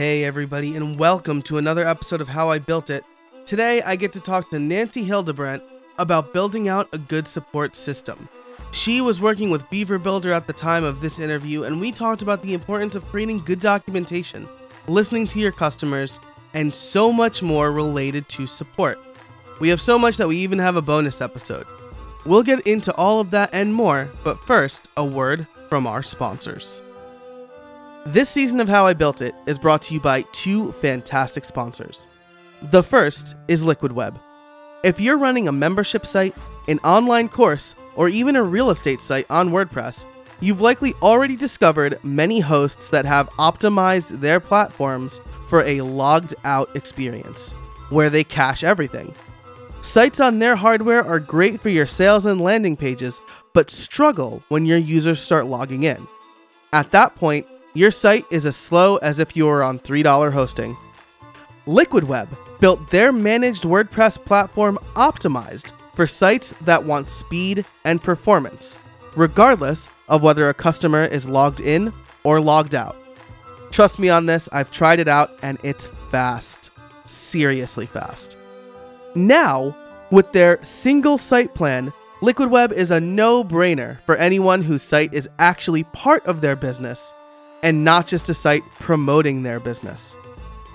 Hey, everybody, and welcome to another episode of How I Built It. Today, I get to talk to Nancy Hildebrandt about building out a good support system. She was working with Beaver Builder at the time of this interview, and we talked about the importance of creating good documentation, listening to your customers, and so much more related to support. We have so much that we even have a bonus episode. We'll get into all of that and more, but first, a word from our sponsors. This season of How I Built It is brought to you by two fantastic sponsors. The first is Liquid Web. If you're running a membership site, an online course, or even a real estate site on WordPress, you've likely already discovered many hosts that have optimized their platforms for a logged out experience, where they cache everything. Sites on their hardware are great for your sales and landing pages, but struggle when your users start logging in. At that point, your site is as slow as if you were on $3 hosting. Liquid Web built their managed WordPress platform optimized for sites that want speed and performance, regardless of whether a customer is logged in or logged out. Trust me on this, I've tried it out and it's fast. Seriously fast. Now, with their single site plan, Liquid Web is a no brainer for anyone whose site is actually part of their business and not just a site promoting their business.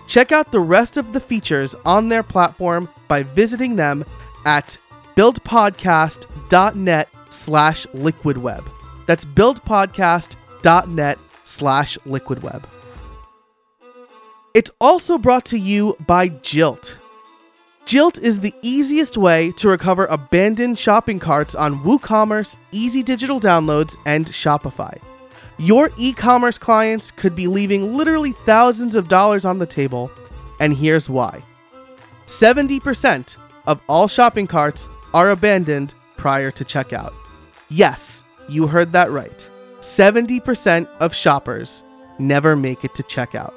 Check out the rest of the features on their platform by visiting them at buildpodcast.net slash liquidweb. That's buildpodcast.net slash liquidweb. It's also brought to you by Jilt. Jilt is the easiest way to recover abandoned shopping carts on WooCommerce, Easy Digital Downloads, and Shopify. Your e commerce clients could be leaving literally thousands of dollars on the table, and here's why 70% of all shopping carts are abandoned prior to checkout. Yes, you heard that right. 70% of shoppers never make it to checkout.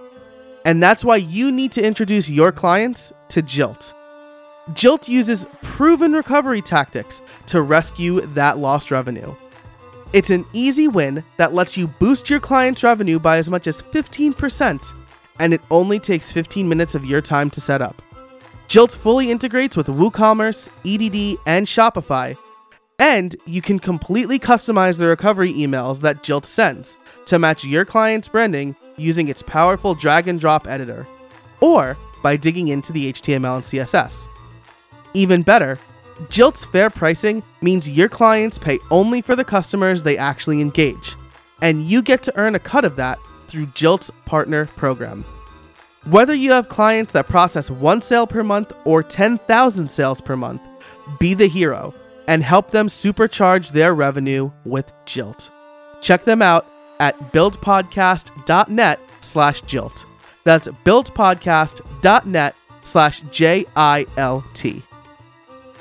And that's why you need to introduce your clients to Jilt. Jilt uses proven recovery tactics to rescue that lost revenue. It's an easy win that lets you boost your client's revenue by as much as 15%, and it only takes 15 minutes of your time to set up. Jilt fully integrates with WooCommerce, EDD, and Shopify, and you can completely customize the recovery emails that Jilt sends to match your client's branding using its powerful drag and drop editor, or by digging into the HTML and CSS. Even better, Jilt's fair pricing means your clients pay only for the customers they actually engage, and you get to earn a cut of that through Jilt's partner program. Whether you have clients that process one sale per month or 10,000 sales per month, be the hero and help them supercharge their revenue with Jilt. Check them out at buildpodcast.net slash Jilt. That's buildpodcast.net slash J-I-L-T.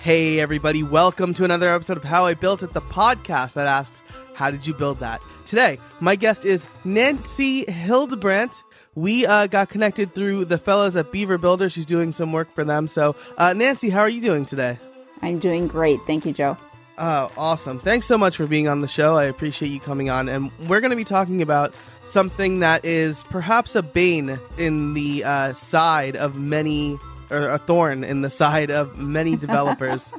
Hey everybody, welcome to another episode of How I Built It, the podcast that asks, how did you build that? Today, my guest is Nancy Hildebrandt. We uh, got connected through the fellows at Beaver Builder. She's doing some work for them. So, uh, Nancy, how are you doing today? I'm doing great. Thank you, Joe. Oh, awesome. Thanks so much for being on the show. I appreciate you coming on. And we're going to be talking about something that is perhaps a bane in the uh, side of many, or a thorn in the side of many developers,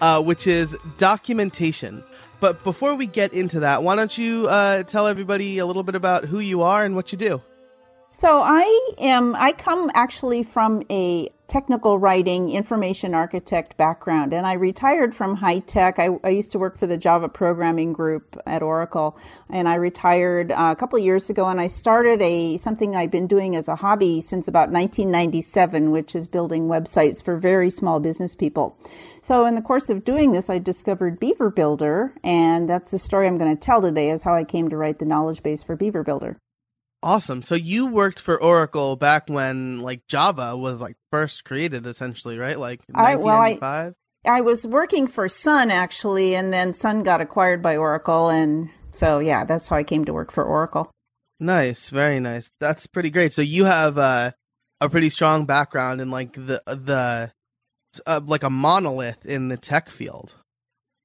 uh, which is documentation. But before we get into that, why don't you uh, tell everybody a little bit about who you are and what you do? So I am I come actually from a technical writing information architect background and I retired from high tech. I, I used to work for the Java programming group at Oracle and I retired uh, a couple years ago and I started a something I've been doing as a hobby since about 1997 which is building websites for very small business people. So in the course of doing this I discovered Beaver Builder and that's the story I'm going to tell today is how I came to write the knowledge base for Beaver Builder. Awesome. So you worked for Oracle back when like Java was like first created essentially, right? Like I well I I was working for Sun actually and then Sun got acquired by Oracle and so yeah, that's how I came to work for Oracle. Nice, very nice. That's pretty great. So you have uh, a pretty strong background in like the the uh, like a monolith in the tech field.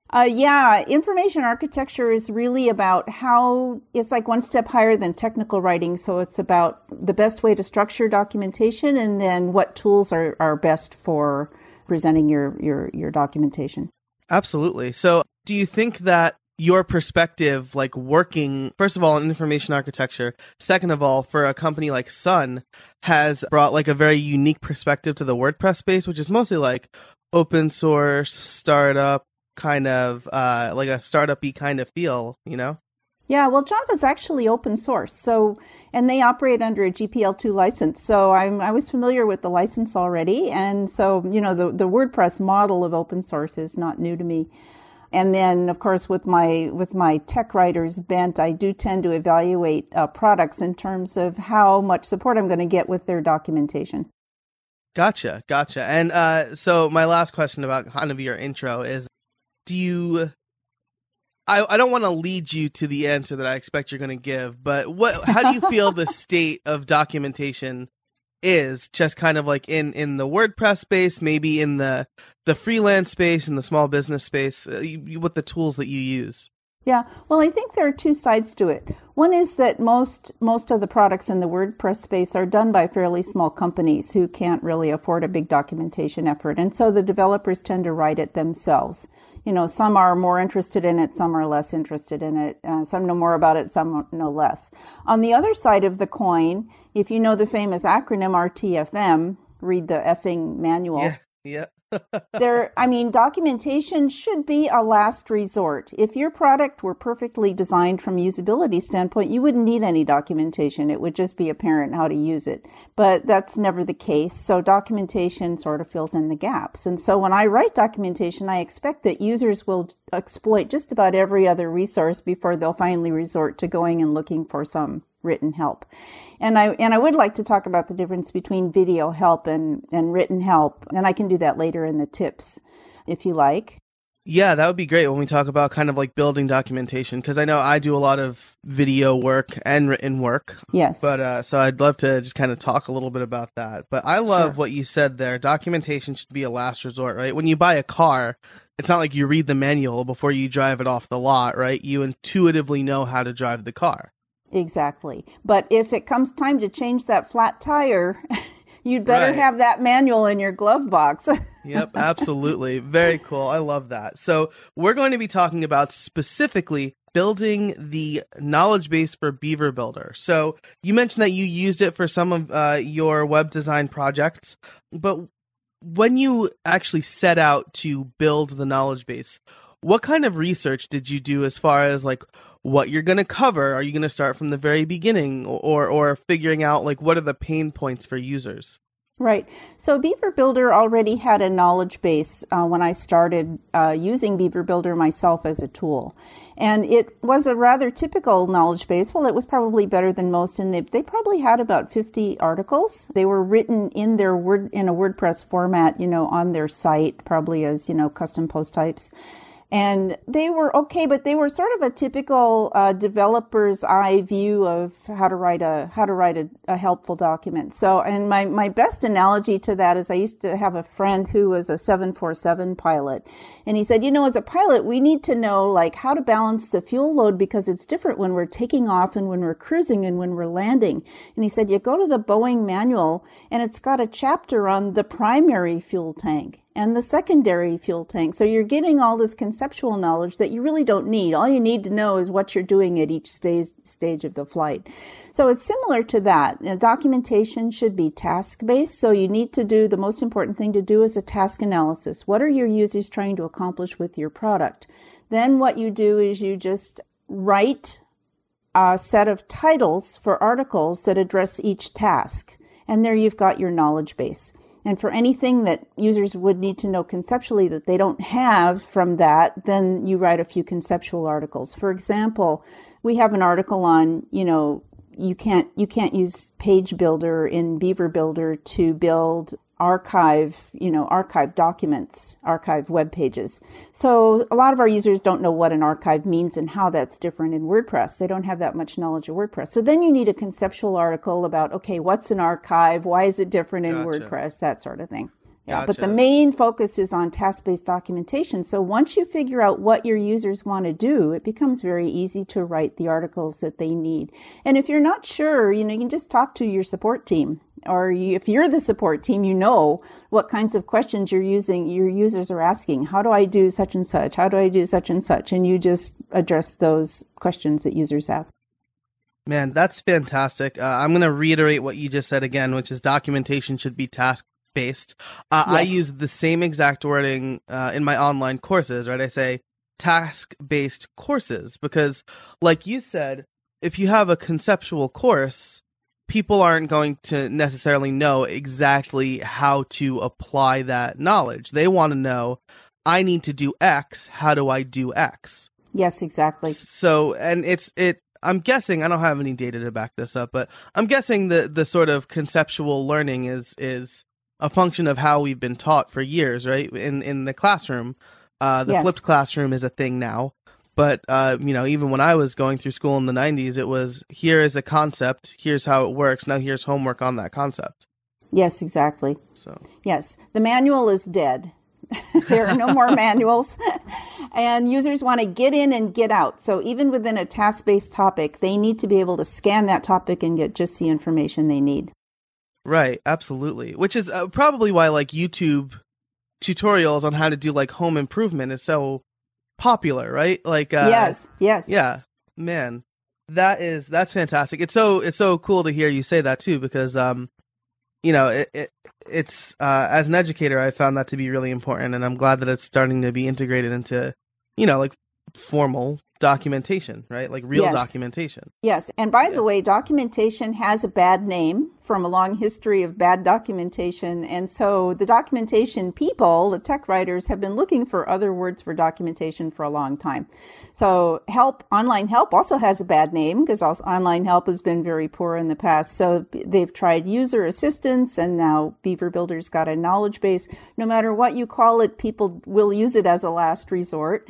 Uh, yeah, information architecture is really about how it's like one step higher than technical writing. So it's about the best way to structure documentation and then what tools are, are best for presenting your, your, your documentation. Absolutely. So do you think that your perspective, like working, first of all, in information architecture, second of all, for a company like Sun, has brought like a very unique perspective to the WordPress space, which is mostly like open source, startup, kind of uh, like a startup-y kind of feel, you know? Yeah, well, Java is actually open source, so and they operate under a GPL2 license. So I'm I was familiar with the license already, and so you know the the WordPress model of open source is not new to me. And then, of course, with my with my tech writers bent, I do tend to evaluate uh, products in terms of how much support I'm going to get with their documentation. Gotcha, gotcha. And uh, so my last question about kind of your intro is: Do you? I, I don't want to lead you to the answer that I expect you're going to give, but what? How do you feel the state of documentation is just kind of like in in the WordPress space, maybe in the the freelance space, in the small business space, uh, you, you, with the tools that you use. Yeah, well, I think there are two sides to it. One is that most most of the products in the WordPress space are done by fairly small companies who can't really afford a big documentation effort, and so the developers tend to write it themselves. You know, some are more interested in it, some are less interested in it. Uh, some know more about it, some know less. On the other side of the coin, if you know the famous acronym RTFM, read the effing manual. Yeah, yeah there i mean documentation should be a last resort. If your product were perfectly designed from usability standpoint you wouldn't need any documentation. It would just be apparent how to use it. But that's never the case. So documentation sort of fills in the gaps. And so when i write documentation i expect that users will exploit just about every other resource before they'll finally resort to going and looking for some written help. And I and I would like to talk about the difference between video help and, and written help. And I can do that later in the tips if you like. Yeah, that would be great when we talk about kind of like building documentation because I know I do a lot of video work and written work. Yes. But uh, so I'd love to just kind of talk a little bit about that. But I love sure. what you said there. Documentation should be a last resort, right? When you buy a car, it's not like you read the manual before you drive it off the lot, right? You intuitively know how to drive the car. Exactly. But if it comes time to change that flat tire, you'd better right. have that manual in your glove box. yep, absolutely. Very cool. I love that. So, we're going to be talking about specifically building the knowledge base for Beaver Builder. So, you mentioned that you used it for some of uh, your web design projects, but when you actually set out to build the knowledge base, what kind of research did you do as far as like what you're going to cover. Are you going to start from the very beginning or or figuring out like what are the pain points for users? Right. So Beaver Builder already had a knowledge base uh, when I started uh, using Beaver Builder myself as a tool. And it was a rather typical knowledge base. Well, it was probably better than most, and they, they probably had about 50 articles. They were written in their word in a WordPress format, you know, on their site, probably as, you know, custom post types and they were okay, but they were sort of a typical uh, developer's eye view of how to write a how to write a, a, helpful document. So, and my my best analogy to that is I used to have a friend who was a seven four seven pilot, and he said, you know, as a pilot, we need to know like how to balance the fuel load because it's different when we're taking off and when we're cruising and when we're landing. And he said, you go to the Boeing manual, and it's got a chapter on the primary fuel tank and the secondary fuel tank. So you're getting all this conceptual knowledge that you really don't need. All you need to know is what you're doing at each stage, stage of the flight. So it's similar to that. You know, documentation should be task based. So you need to do the most important thing to do is a task analysis. What are your users trying to accomplish with your product? Then what you do is you just write a set of titles for articles that address each task. And there you've got your knowledge base. And for anything that users would need to know conceptually that they don't have from that, then you write a few conceptual articles. For example, we have an article on, you know, you can't you can't use page builder in beaver builder to build archive, you know, archive documents, archive web pages. So a lot of our users don't know what an archive means and how that's different in WordPress. They don't have that much knowledge of WordPress. So then you need a conceptual article about, okay, what's an archive? Why is it different in gotcha. WordPress? That sort of thing. Yeah, but the main focus is on task based documentation. So once you figure out what your users want to do, it becomes very easy to write the articles that they need. And if you're not sure, you know, you can just talk to your support team. Or you, if you're the support team, you know what kinds of questions you're using, your users are asking. How do I do such and such? How do I do such and such? And you just address those questions that users have. Man, that's fantastic. Uh, I'm going to reiterate what you just said again, which is documentation should be task based. Uh, I use the same exact wording uh, in my online courses, right? I say task based courses because, like you said, if you have a conceptual course, people aren't going to necessarily know exactly how to apply that knowledge. They want to know, I need to do X. How do I do X? Yes, exactly. So, and it's it. I'm guessing I don't have any data to back this up, but I'm guessing the the sort of conceptual learning is is a function of how we've been taught for years, right? In in the classroom, uh, the Yes. flipped classroom is a thing now. But uh, you know, even when I was going through school in the '90s, it was here is a concept, here's how it works. Now here's homework on that concept. Yes, exactly. So Yes, the manual is dead. there are no more manuals. and users want to get in and get out. So even within a task based topic, they need to be able to scan that topic and get just the information they need. Right, absolutely. Which is uh, probably why like YouTube tutorials on how to do like home improvement is so popular, right? Like uh yes, yes. yeah, man. That is that's fantastic. It's so it's so cool to hear you say that too because um you know, it, it it's uh as an educator I found that to be really important and I'm glad that it's starting to be integrated into you know, like formal documentation, right? Like real Yes. documentation. Yes, and by Yeah. the way, documentation has a bad name from a long history of bad documentation. And so the documentation people, the tech writers, have been looking for other words for documentation for a long time. So help, online help also has a bad name because online help has been very poor in the past. So they've tried user assistance and now Beaver Builder's got a knowledge base. No matter what you call it, people will use it as a last resort.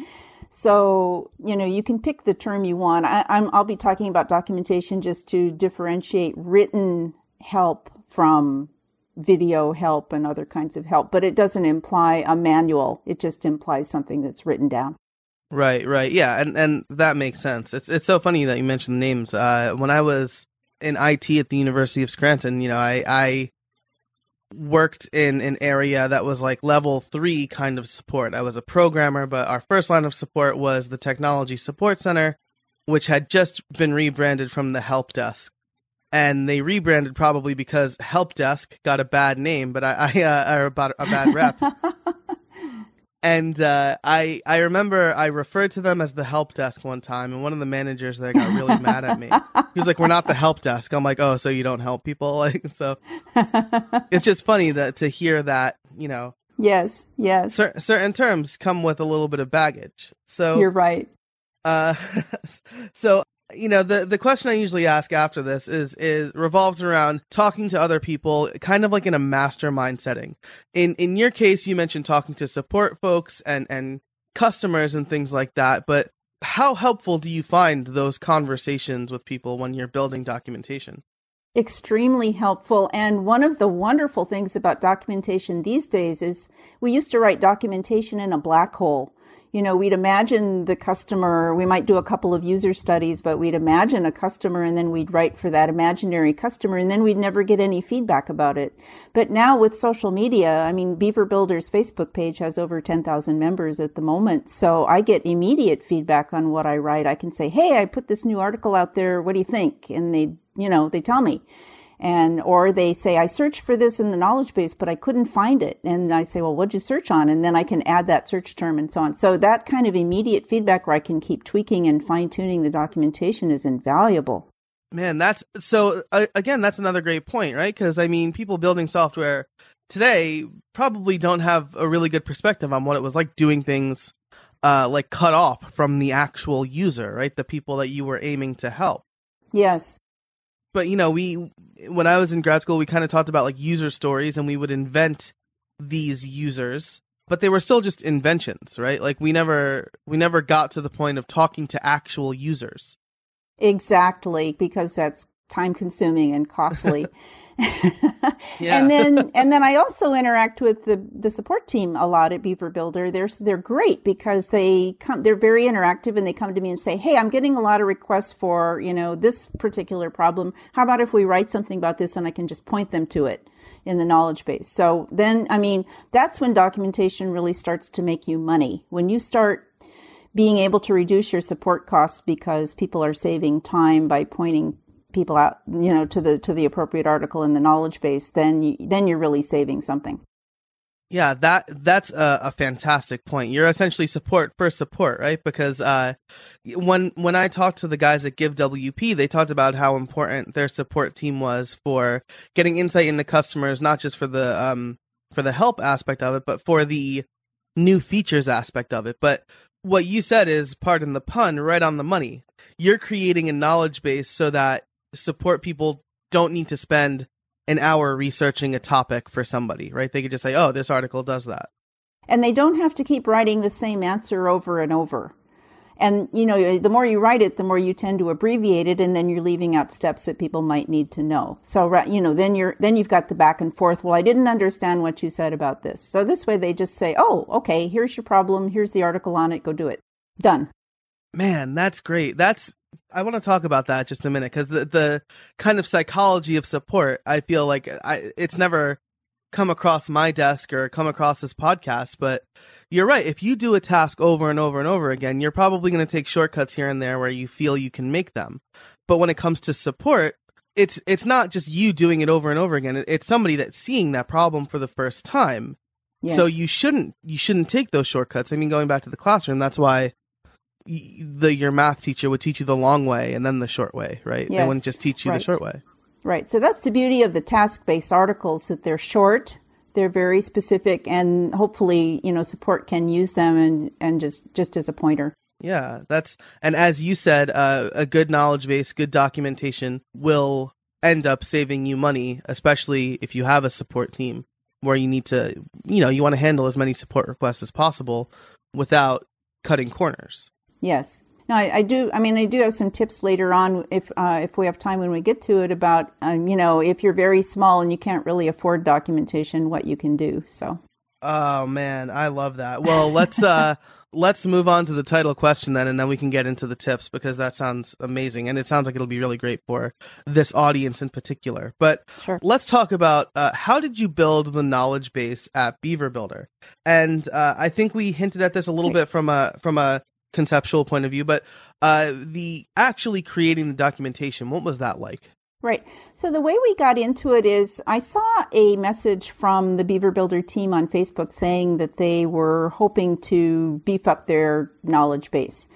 So, you know, you can pick the term you want. I, I'm, I'll be talking about documentation just to differentiate written help from video help and other kinds of help, but it doesn't imply a manual. It just implies something that's written down. Right, right. Yeah, and and that makes sense. It's it's so funny that you mentioned names. Uh when I was in IT at the University of Scranton, you know, I I worked in an area that was like level 3 kind of support. I was a programmer, but our first line of support was the technology support center, which had just been rebranded from the help desk. And they rebranded probably because help desk got a bad name, but I, I uh, or about a bad rep and uh, I I remember I referred to them as the help desk one time, and one of the managers there got really mad at me. He was like, "We're not the help desk." I'm like, "Oh, so you don't help people?" Like, so it's just funny that to hear that you know yes, yes, cer- certain terms come with a little bit of baggage. So you're right. uh, so you know the the question I usually ask after this is is revolves around talking to other people, kind of like in a mastermind setting. In in your case, you mentioned talking to support folks and and customers and things like that, but how helpful do you find those conversations with people when you're building documentation? Extremely helpful. And one of the wonderful things about documentation these days is we used to write documentation in a black hole. You know, we'd imagine the customer, we might do a couple of user studies, but we'd imagine a customer and then we'd write for that imaginary customer and then we'd never get any feedback about it. But now with social media, I mean, Beaver Builder's Facebook page has over 10,000 members at the moment. So I get immediate feedback on what I write. I can say, Hey, I put this new article out there. What do you think? And they, you know, they tell me and or they say i searched for this in the knowledge base but i couldn't find it and i say well what'd you search on and then i can add that search term and so on so that kind of immediate feedback where i can keep tweaking and fine tuning the documentation is invaluable Man, that's so uh, again, that's another great point, right? Because I mean, people building software today probably don't have a really good perspective on what it was like doing things uh, like cut off from the actual user, right? The people that you were aiming to help. yes But you know, we when I was in grad school, we kind of talked about like user stories, and we would invent these users, but they were still just inventions, right? Like we never we never got to the point of talking to actual users. Exactly, because that's time consuming and costly. yeah. and then and then I also interact with the the support team a lot at Beaver Builder. They're they're great because they come they're very interactive and they come to me and say, "Hey, I'm getting a lot of requests for, you know, this particular problem. How about if we write something about this and I can just point them to it?" in the knowledge base. So then, I mean, that's when documentation really starts to make you money. When you start being able to reduce your support costs because people are saving time by pointing people out, you know, to the to the appropriate article in the knowledge base, then you, then you're really saving something. Yeah, that that's a, a, fantastic point. You're essentially support for support, right? Because uh, when when I talked to the guys at Give WP, they talked about how important their support team was for getting insight into customers, not just for the um for the help aspect of it, but for the new features aspect of it. But what you said is, pardon the pun, right on the money. You're creating a knowledge base so that support people don't need to spend an hour researching a topic for somebody, right? They could just say, oh, this article does that. And they don't have to keep writing the same answer over and over. And, you know, the more you write it, the more you tend to abbreviate it, and then you're leaving out steps that people might need to know. So, you know, then you're, then you've got the back and forth. Well, I didn't understand what you said about this. So this way they just say, oh, okay, here's your problem. Here's the article on it. Go do it. Done. Man, that's great. That's I want to talk about that just a minute because the the kind of psychology of support, I feel like I it's never come across my desk or come across this podcast, but you're right. If you do a task over and over and over again, you're probably going to take shortcuts here and there where you feel you can make them. But when it comes to support, it's it's not just you doing it over and over again. It's somebody that's seeing that problem for the first time. Yes. So you shouldn't you shouldn't take those shortcuts. I mean, going back to the classroom, that's why the your math teacher would teach you the long way and then the short way, right? Yes. They wouldn't just teach you right. the short way. Right. So that's the beauty of the task-based articles that they're short, they're very specific, and hopefully, you know, support can use them and and just just as a pointer. Yeah, that's and as you said, uh, a good knowledge base, good documentation will end up saving you money, especially if you have a support team where you need to, you know, you want to handle as many support requests as possible without cutting corners. Yes. No, I, I, do. I mean, I do have some tips later on if uh, if we have time when we get to it about um, you know if you're very small and you can't really afford documentation, what you can do. So. Oh man, I love that. Well, let's uh let's move on to the title question then, and then we can get into the tips because that sounds amazing, and it sounds like it'll be really great for this audience in particular. But sure. let's talk about uh, how did you build the knowledge base at Beaver Builder? And uh, I think we hinted at this a little right. bit from a from a conceptual point of view, but uh, the actually creating the documentation, what was that like? Right. So the way we got into it is I saw a message from the Beaver Builder team on Facebook saying that they were hoping to beef up their knowledge base.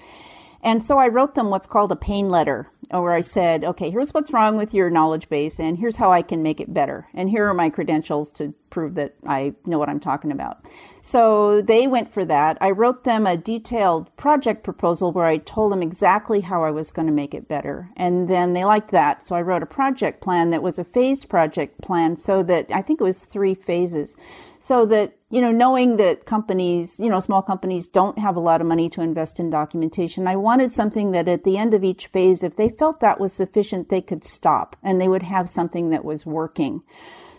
And so I wrote them what's called a pain letter, where I said, okay, here's what's wrong with your knowledge base, and here's how I can make it better. And here are my credentials to prove that I know what I'm talking about. So they went for that. I wrote them a detailed project proposal where I told them exactly how I was going to make it better. And then they liked that. So I wrote a project plan that was a phased project plan so that I think it was three phases so that you know knowing that companies you know small companies don't have a lot of money to invest in documentation i wanted something that at the end of each phase if they felt that was sufficient they could stop and they would have something that was working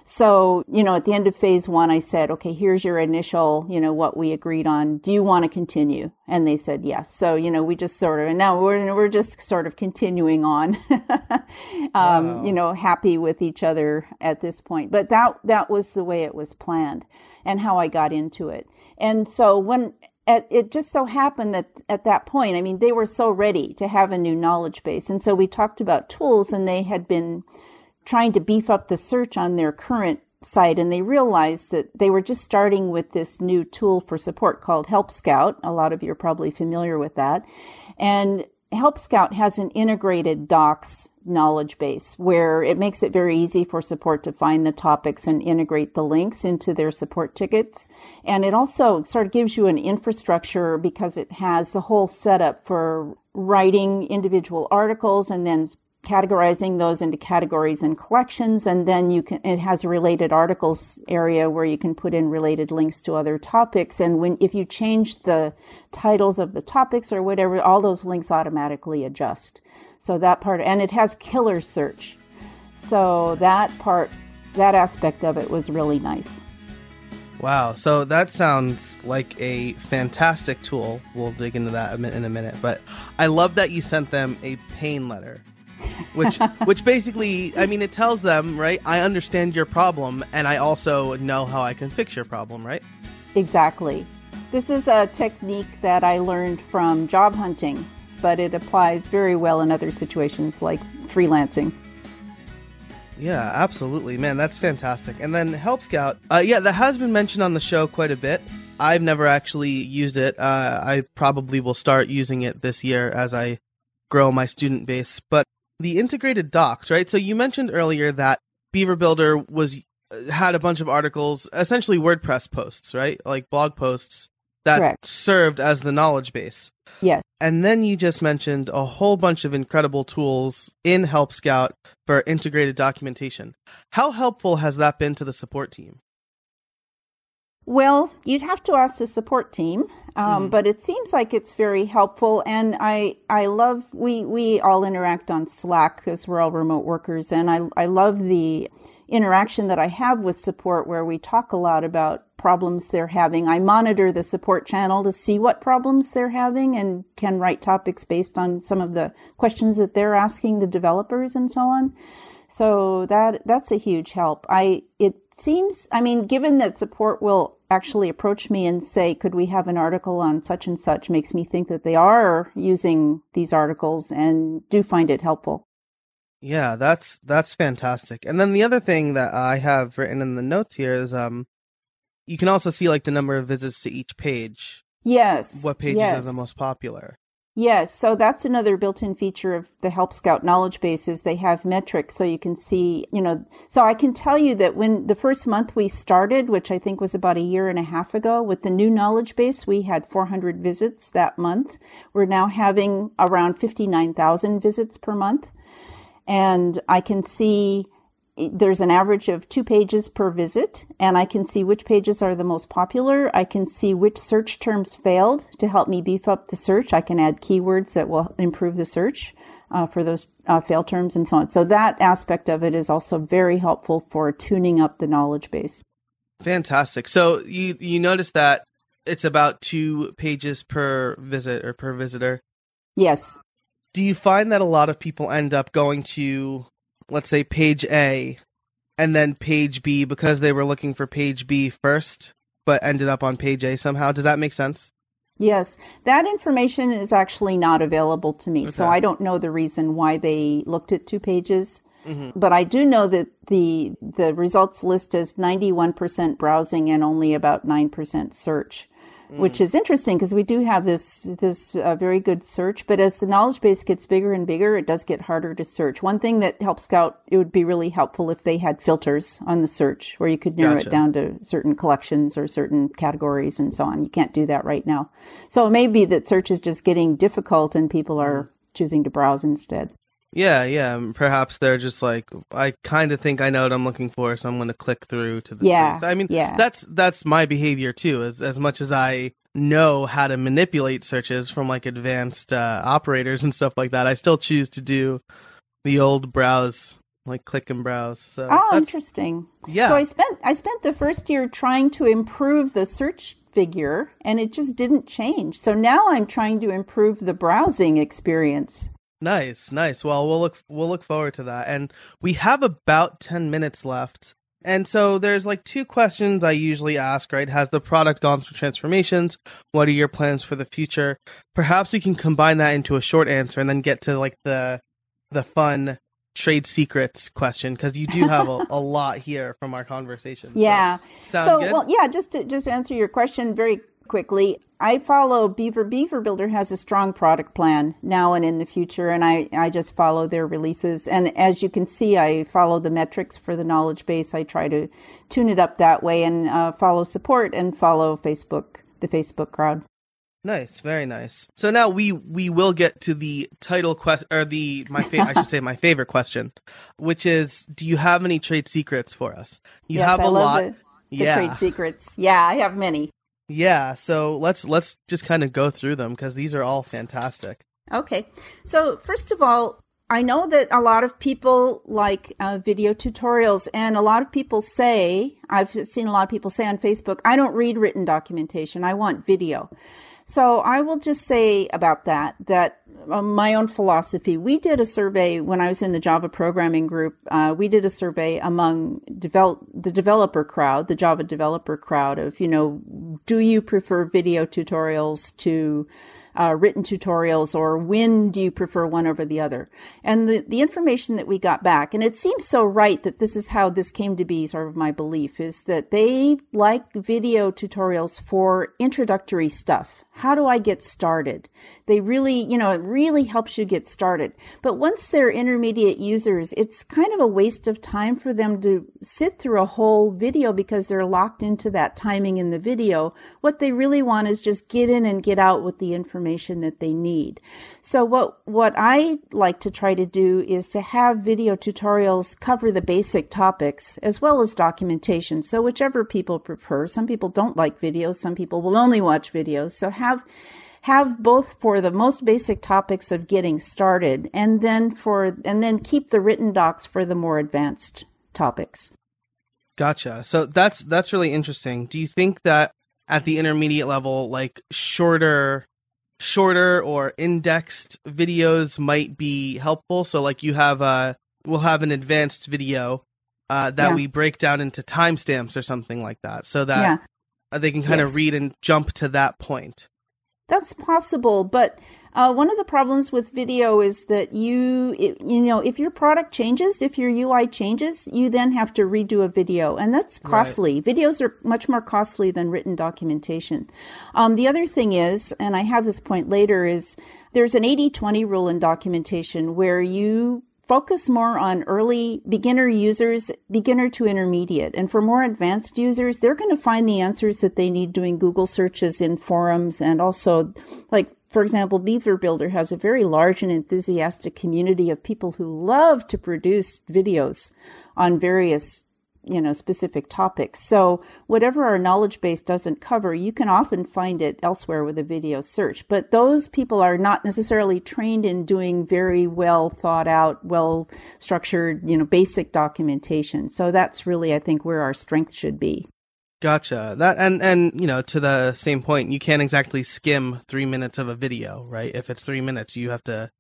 so, you know, at the end of phase one, I said, okay, here's your initial, you know, what we agreed on. Do you want to continue? And they said yes. So, you know, we just sort of, and now we're, we're just sort of continuing on, um, wow. you know, happy with each other at this point. But that, that was the way it was planned and how I got into it. And so when, at, it just so happened that at that point, I mean, they were so ready to have a new knowledge base. And so we talked about tools and they had been, trying to beef up the search on their current site and they realized that they were just starting with this new tool for support called Help Scout. A lot of you are probably familiar with that. And Help Scout has an integrated docs knowledge base where it makes it very easy for support to find the topics and integrate the links into their support tickets. And it also sort of gives you an infrastructure because it has the whole setup for writing individual articles and then categorizing those into categories and collections and then you can it has a related articles area where you can put in related links to other topics and when if you change the titles of the topics or whatever all those links automatically adjust so that part and it has killer search so that part that aspect of it was really nice. Wow. So that sounds like a fantastic tool. We'll dig into that in a minute. But I love that you sent them a pain letter, which which basically, I mean, it tells them, right? I understand your problem, and I also know how I can fix your problem, right? Exactly. This is a technique that I learned from job hunting, but it applies very well in other situations like freelancing. Yeah, absolutely, man. That's fantastic. And then Help Scout, uh, yeah, that has been mentioned on the show quite a bit. I've never actually used it. Uh, I probably will start using it this year as I grow my student base. But the integrated docs, right? So you mentioned earlier that Beaver Builder was uh, had a bunch of articles, essentially WordPress posts, right? Like blog posts that Correct. served as the knowledge base. Yes. And then you just mentioned a whole bunch of incredible tools in Help Scout for integrated documentation. How helpful has that been to the support team? Well, you'd have to ask the support team, um, mm-hmm. but it seems like it's very helpful. And I, I love we we all interact on Slack because we're all remote workers, and I I love the interaction that I have with support where we talk a lot about problems they're having. I monitor the support channel to see what problems they're having and can write topics based on some of the questions that they're asking the developers and so on. So that that's a huge help. I it seems I mean given that support will actually approach me and say could we have an article on such and such makes me think that they are using these articles and do find it helpful. Yeah, that's that's fantastic. And then the other thing that I have written in the notes here is um you can also see like the number of visits to each page. Yes. What pages yes. are the most popular? Yes, so that's another built-in feature of the Help Scout knowledge bases. They have metrics so you can see, you know, so I can tell you that when the first month we started, which I think was about a year and a half ago, with the new knowledge base, we had 400 visits that month. We're now having around 59,000 visits per month and I can see there's an average of two pages per visit, and I can see which pages are the most popular. I can see which search terms failed to help me beef up the search. I can add keywords that will improve the search uh, for those uh, fail terms and so on. So that aspect of it is also very helpful for tuning up the knowledge base. Fantastic. So you you notice that it's about two pages per visit or per visitor. Yes do you find that a lot of people end up going to let's say page A and then page B because they were looking for page B first but ended up on page A somehow? Does that make sense? Yes, that information is actually not available to me. Okay. So I don't know the reason why they looked at two pages. Mm-hmm. But I do know that the the results list is 91% browsing and only about 9% search which is interesting because we do have this this uh, very good search. But as the knowledge base gets bigger and bigger, it does get harder to search. One thing that Help Scout it would be really helpful if they had filters on the search where you could narrow gotcha. it down to certain collections or certain categories and so on. You can't do that right now, so it may be that search is just getting difficult and people are choosing to browse instead. Yeah, yeah. Perhaps they're just like, I kind of think I know what I'm looking for, so I'm going to click through to the. Yeah, I mean, yeah. That's that's my behavior too. As as much as I know how to manipulate searches from like advanced uh, operators and stuff like that, I still choose to do the old browse, like click and browse. So oh, interesting. Yeah. So I spent I spent the first year trying to improve the search figure, and it just didn't change. So now I'm trying to improve the browsing experience. Nice, nice. Well, we'll look we'll look forward to that. And we have about 10 minutes left. And so there's like two questions I usually ask, right? Has the product gone through transformations? What are your plans for the future? Perhaps we can combine that into a short answer and then get to like the the fun trade secrets question because you do have a, a, lot here from our conversation. Yeah. So, so well, yeah. Just to just to answer your question very quickly. I follow Beaver. Beaver Builder has a strong product plan now and in the future, and I, I just follow their releases. And as you can see, I follow the metrics for the knowledge base. I try to tune it up that way and uh, follow support and follow Facebook, the Facebook crowd. Nice, very nice. So now we we will get to the title question or the my fa- I should say my favorite question, which is do you have any trade secrets for us? You yes, have a lot. The, the yeah. trade secrets. Yeah, I have many. Yeah, so let's let's just kind of go through them because these are all fantastic. Okay. So, first of all, I know that a lot of people like uh, video tutorials, and a lot of people say, I've seen a lot of people say on Facebook, I don't read written documentation, I want video. So I will just say about that that uh, my own philosophy. We did a survey when I was in the Java programming group. Uh, we did a survey among develop, the developer crowd, the Java developer crowd, of you know, do you prefer video tutorials to uh, written tutorials or when do you prefer one over the other? And the, the information that we got back, and it seems so right that this is how this came to be sort of my belief, is that they like video tutorials for introductory stuff. How do I get started? They really, you know, it really helps you get started. But once they're intermediate users, it's kind of a waste of time for them to sit through a whole video because they're locked into that timing in the video. What they really want is just get in and get out with the information that they need. So what, what I like to try to do is to have video tutorials cover the basic topics as well as documentation. So whichever people prefer. Some people don't like videos. Some people will only watch videos. So have have both for the most basic topics of getting started and then for and then keep the written docs for the more advanced topics. Gotcha. So that's that's really interesting. Do you think that at the intermediate level like shorter shorter or indexed videos might be helpful? So like you have a we'll have an advanced video uh, that yeah. we break down into timestamps or something like that so that yeah. they can kind yes. of read and jump to that point. That's possible, but uh, one of the problems with video is that you, it, you know, if your product changes, if your UI changes, you then have to redo a video, and that's costly. Right. Videos are much more costly than written documentation. Um, the other thing is, and I have this point later, is there's an 80 20 rule in documentation where you focus more on early beginner users, beginner to intermediate. And for more advanced users, they're going to find the answers that they need doing Google searches in forums and also like for example, Beaver Builder has a very large and enthusiastic community of people who love to produce videos on various you know specific topics so whatever our knowledge base doesn't cover you can often find it elsewhere with a video search but those people are not necessarily trained in doing very well thought out well structured you know basic documentation so that's really i think where our strength should be Gotcha. That and and you know to the same point, you can't exactly skim three minutes of a video, right? If it's three minutes, you have to.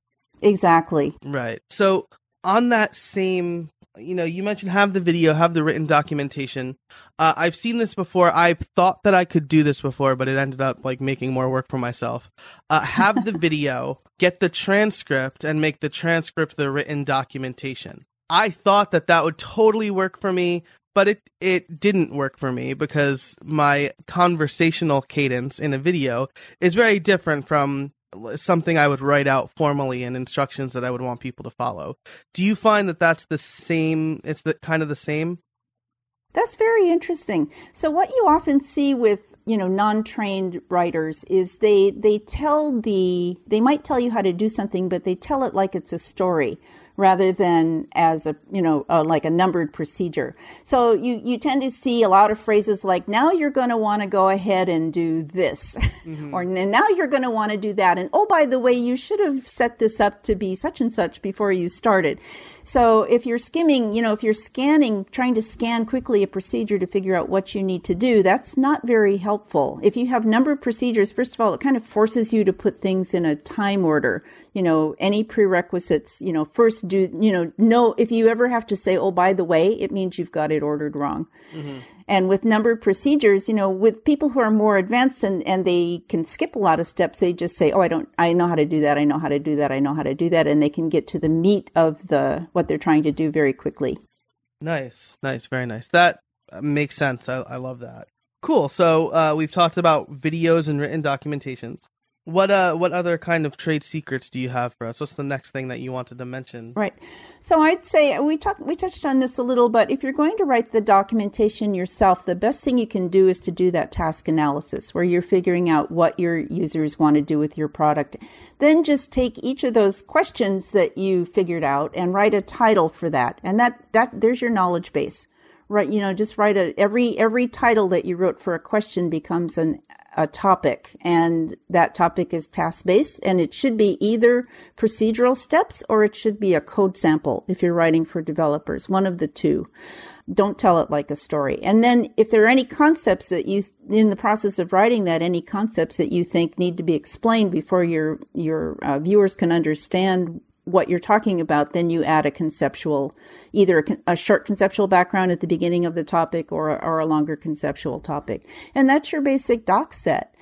Exactly. Right. So on that same you know, you mentioned have the video, have the written documentation. Uh, I've seen this before. I've thought that I could do this before, but it ended up like making more work for myself. Uh, have the video, get the transcript, and make the transcript the written documentation. I thought that that would totally work for me, but it it didn't work for me because my conversational cadence in a video is very different from something I would write out formally and instructions that I would want people to follow. Do you find that that's the same? It's the kind of the same. That's very interesting. So what you often see with you know non-trained writers is they they tell the they might tell you how to do something, but they tell it like it's a story rather than as a you know uh, like a numbered procedure. So you you tend to see a lot of phrases like now you're going to want to go ahead and do this mm-hmm. or now you're going to want to do that and oh by the way you should have set this up to be such and such before you started. So if you're skimming you know if you're scanning trying to scan quickly a procedure to figure out what you need to do that's not very helpful. If you have numbered procedures first of all it kind of forces you to put things in a time order you know, any prerequisites, you know, first do, you know, no, if you ever have to say, oh, by the way, it means you've got it ordered wrong. Mm-hmm. And with numbered procedures, you know, with people who are more advanced and, and they can skip a lot of steps, they just say, oh, I don't, I know how to do that. I know how to do that. I know how to do that. And they can get to the meat of the, what they're trying to do very quickly. Nice. Nice. Very nice. That makes sense. I, I love that. Cool. So uh, we've talked about videos and written documentations. What uh what other kind of trade secrets do you have for us? What's the next thing that you wanted to mention? Right. So I'd say we talked we touched on this a little, but if you're going to write the documentation yourself, the best thing you can do is to do that task analysis where you're figuring out what your users want to do with your product. Then just take each of those questions that you figured out and write a title for that. And that that there's your knowledge base Right, you know, just write a every every title that you wrote for a question becomes an a topic and that topic is task based and it should be either procedural steps or it should be a code sample if you're writing for developers one of the two. Don't tell it like a story. And then if there are any concepts that you in the process of writing that any concepts that you think need to be explained before your your uh, viewers can understand what you're talking about, then you add a conceptual, either a, a, short conceptual background at the beginning of the topic or, or a longer conceptual topic. And that's your basic doc set.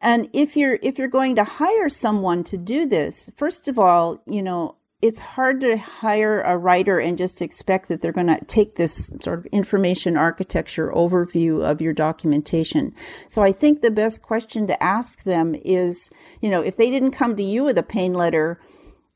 And if you're, if you're going to hire someone to do this, first of all, you know, it's hard to hire a writer and just expect that they're going to take this sort of information architecture overview of your documentation. So I think the best question to ask them is, you know, if they didn't come to you with a pain letter,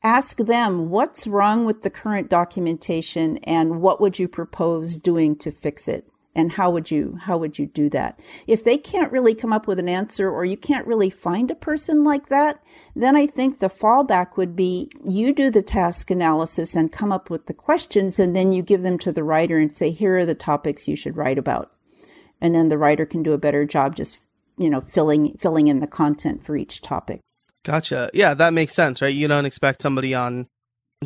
ask them what's wrong with the current documentation and what would you propose doing to fix it? And how would you how would you do that? If they can't really come up with an answer or you can't really find a person like that then i think the fallback would be you do the task analysis and come up with the questions and then you give them to the writer and say here are the topics you should write about. And then the writer can do a better job just you know filling filling in the content for each topic Gotcha. Yeah, that makes sense, right? You don't expect somebody on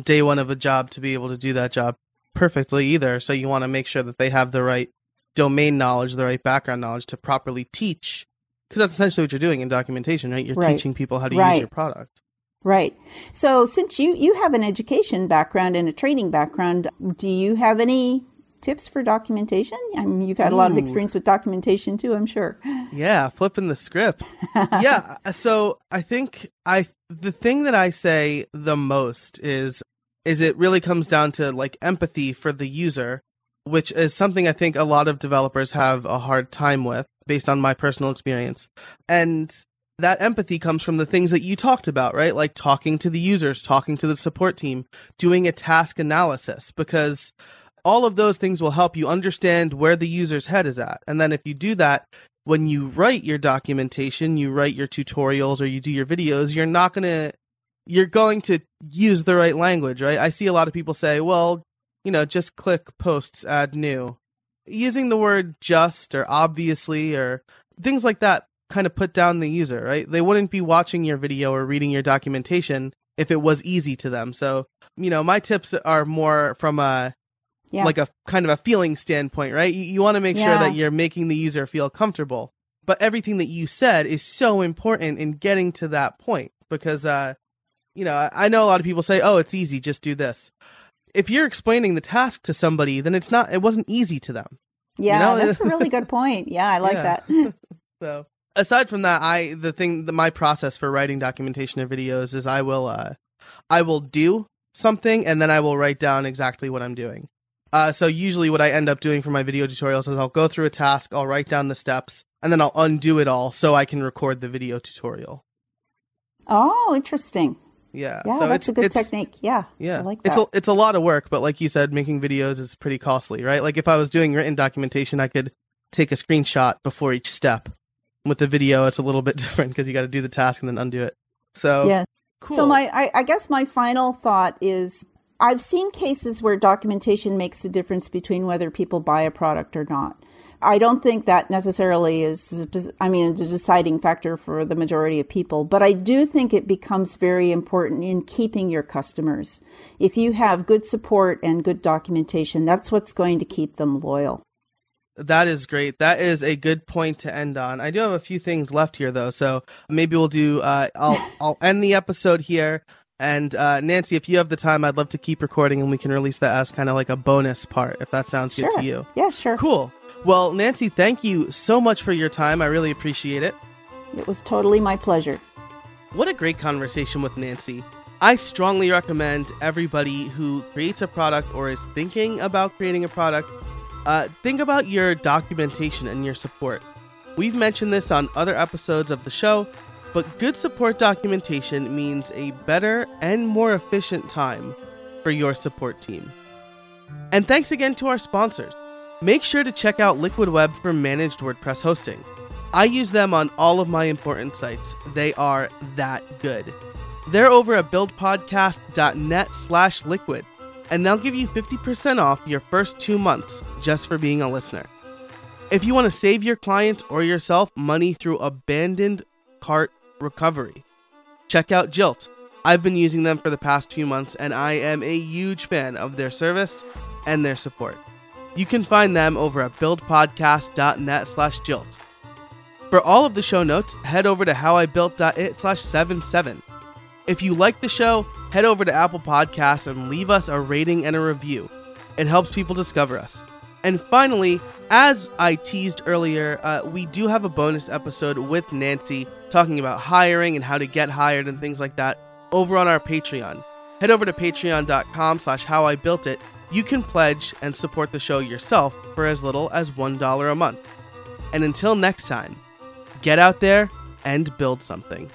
day one of a job to be able to do that job perfectly either. So you want to make sure that they have the right domain knowledge, the right background knowledge to properly teach. Because that's essentially what you're doing in documentation, right? You're right. teaching people how to right. use your product. Right. So since you you have an education background and a training background, do you have any tips for documentation? I mean, you've had a lot of experience with documentation too, I'm sure. Yeah, flipping the script. yeah, uh, so I think I the thing that I say the most is is it really comes down to like empathy for the user, which is something I think a lot of developers have a hard time with based on my personal experience. And that empathy comes from the things that you talked about, right? Like talking to the users, talking to the support team, doing a task analysis because all of those things will help you understand where the user's head is at. And then if you do that, when you write your documentation, you write your tutorials or you do your videos, you're not going to you're going to use the right language, right? I see a lot of people say, well, you know, just click posts, add new. Using the word just or obviously or things like that kind of put down the user, right? They wouldn't be watching your video or reading your documentation if it was easy to them. So, you know, my tips are more from a yeah. like a kind of a feeling standpoint, right? You, you want to make yeah. sure that you're making the user feel comfortable. But everything that you said is so important in getting to that point because, uh, you know, I, I know a lot of people say, "Oh, it's easy, just do this." If you're explaining the task to somebody, then it's not. It wasn't easy to them. Yeah, you know? that's a really good point. Yeah, I like yeah. that. so, aside from that, I the thing, the, my process for writing documentation of videos is I will, uh, I will do something and then I will write down exactly what I'm doing. Uh, so usually what I end up doing for my video tutorials is I'll go through a task, I'll write down the steps, and then I'll undo it all so I can record the video tutorial. Oh, interesting. Yeah. Yeah, so that's a good technique. Yeah. Yeah. I like that. It's a, it's a lot of work, but like you said, making videos is pretty costly, right? Like if I was doing written documentation, I could take a screenshot before each step. With the video, it's a little bit different because you got to do the task and then undo it. So yeah. Cool. So my, I, I guess my final thought is I've seen cases where documentation makes the difference between whether people buy a product or not. I don't think that necessarily is, I mean, a deciding factor for the majority of people, but I do think it becomes very important in keeping your customers. If you have good support and good documentation, that's what's going to keep them loyal. That is great. That is a good point to end on. I do have a few things left here though, so maybe we'll do. Uh, I'll I'll end the episode here. And uh, Nancy, if you have the time, I'd love to keep recording and we can release that as kind of like a bonus part, if that sounds sure. good to you. Yeah, sure. Cool. Well, Nancy, thank you so much for your time. I really appreciate it. It was totally my pleasure. What a great conversation with Nancy. I strongly recommend everybody who creates a product or is thinking about creating a product, uh, think about your documentation and your support. We've mentioned this on other episodes of the show, but good support documentation means a better and more efficient time for your support team. And thanks again to our sponsors. Make sure to check out Liquid Web for managed WordPress hosting. I use them on all of my important sites. They are that good. They're over at buildpodcast.net slash liquid. and they'll give you 50% off your first two months just for being a listener. If you want to save your client or yourself money through abandoned cart recovery, check out Jilt. I've been using them for the past few months and I am a huge fan of their service and their support. You can find them over at buildpodcast.net slash jilt. For all of the show notes, head over to howibuilt.it slash 77. If you like the show, head over to Apple Podcasts and leave us a rating and a review. It helps people discover us. And finally, as I teased earlier, uh, we do have a bonus episode with Nancy talking about hiring and how to get hired and things like that over on our Patreon. Head over to patreon.com slash howibuiltit. You can pledge and support the show yourself for as little as $1 a month. And until next time, get out there and build something.